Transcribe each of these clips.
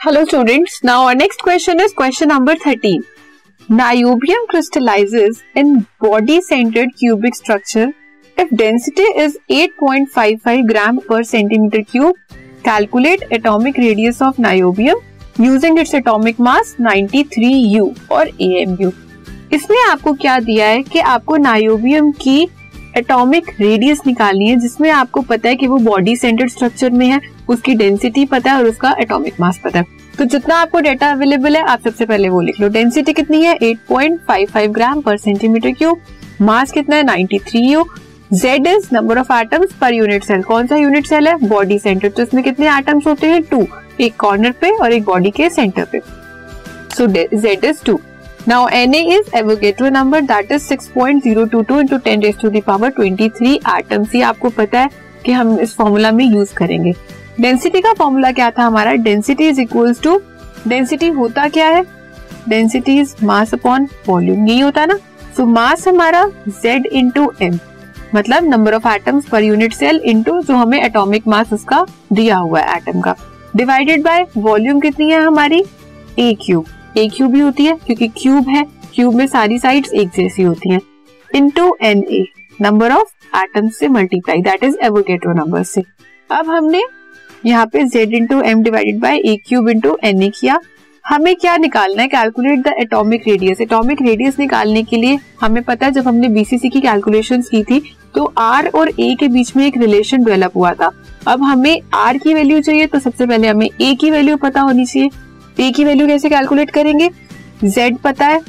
Hello students now our next question is question number 13 niobium crystallises in body centred cubic structure if density is 8.55 gram per centimetre cube calculate atomic radius of niobium using its atomic mass 93u और amu इसमें आपको क्या दिया है की आपको niobium की atomic radius निकालनी है, जिसमें आपको पता है कि वो बॉडी सेंटर्ड स्ट्रक्चर में है। उसकी डेंसिटी पता है और उसका एटॉमिक मास पता है। तो जितना आपको डेटा अवेलेबल है, आप सबसे पहले वो लिख लो। डेंसिटी कितनी है? 8.55 ग्राम पर सेंटीमीटर क्यूब मास कितना है? 93 u Z is number of atoms per unit cell कौन सा यूनिट सेल है? बॉडी सेंटर तो इसमें कितने एटम्स होते हैं? टू एक कॉर्नर पे और एक बॉडी के सेंटर पे। So Z is two now N is Avogadro number that is 6.022 into 10 raised to the power 23 atoms ये आपको पता है कि हम इस फॉर्मूला में यूज़ करेंगे। डेंसिटी का फॉर्मूला क्या था हमारा? Density is equals to density होता क्या है? Density is mass upon volume यही होता ना? सो so, मास हमारा Z इंटू एम मतलब number of atoms per unit cell into जो हमें एटॉमिक मास उसका दिया हुआ है एटम का. डिवाइडेड बाय वॉल्यूम कितनी है हमारी? ए क्यूब ए क्यूब भी होती है क्योंकि क्यूब है. क्यूब में सारी साइड्स एक जैसी होती हैं. Into N A number of atoms से multiply that is Avogadro number से. अब हमने यहाँ पे z into M divided by a cube into N A किया। हमें क्या निकालना है? Calculate the atomic radius atomic radius निकालने के लिए हमें पता है जब हमने बीसीसी की कैलकुलेशंस की थी तो आर और ए के बीच में एक रिलेशन डेवलप हुआ था। अब हमें आर की वैल्यू चाहिए तो सबसे पहले हमें ए की वैल्यू पता होनी चाहिए। ए की वैल्यू कैसे कैलकुलेट करेंगे? जेड पता है।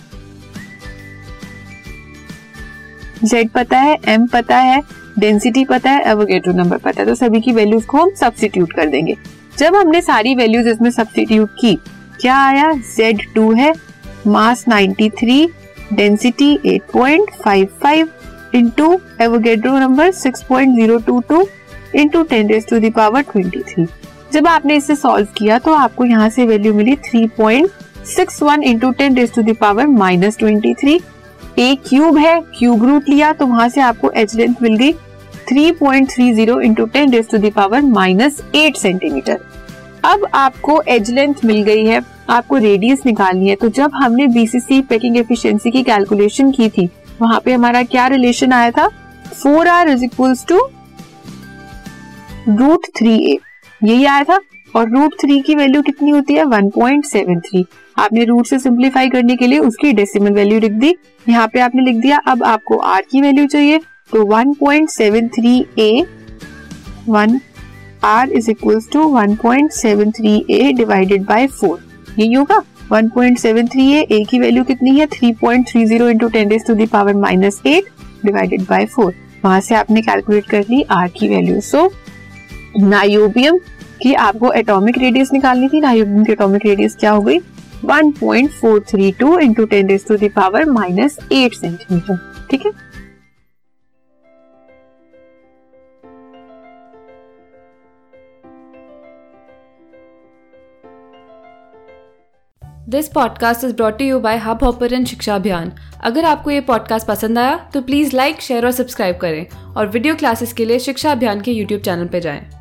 जेड पता है एम पता है। डेंसिटी पता है एवोगेड्रो नंबर पता है तो सभी की वैल्यूज़ को हम सब्सिट्यूट कर देंगे। जब हमने सारी वैल्यूज़ इसमें सब्सिट्यूट की, क्या आया? जेड टू है mass 93 density 8.55 into Avogadro number 6.022 into ten raise to the power 23 जब आपने इसे सॉल्व किया तो आपको यहाँ से वैल्यू मिली 3.61 into ten raise to the power minus twenty a cube है, क्यूब रूट लिया तो वहाँ से आपको एच लेंथ मिल गई 3.30 point three zero into ten raise to the power minus eight centimetre अब आपको एज लेंथ मिल गई है, आपको रेडियस निकालनी है तो जब हमने बीसीसी पैकिंग एफिशिएंसी की कैलकुलेशन की थी, वहाँ पे हमारा क्या रिलेशन आया था? Four r is equals to root three a यही आया था और रूट थ्री की वैल्यू कितनी होती है? वन पॉइंट सेवन थ्री आपने रूट से सिंप्लीफाई करने के लिए उसकी डेसिमल वैल्यू लिख दी। यहाँ पे आपने लिख दिया, अब आपको आर की वैल्यू चाहिए। तो 1.73 a one r is equal to 1.73 a divided by four यही होगा? 1.73 ए ए की वैल्यू कितनी है? 3.30 point three zero into ten to the power minus eight divided by four वहाँ से आपने कैलकुलेट कर ली आर की वैल्यू सो नायोबियम की आपको एटॉमिक रेडियस निकालनी थी नायोबियम की एटॉमिक रेडियस क्या हो गई? 1.432 into ten raise to the power minus eight centimetre ठीक है? This podcast is brought you by Hubhopper Shiksha Abhiyan अगर आपको ये पॉडकास्ट पसंद आया तो प्लीज़ लाइक शेयर और सब्सक्राइब करें और वीडियो क्लासेस के लिए शिक्षा अभियान के यूट्यूब चैनल पर जाएँ।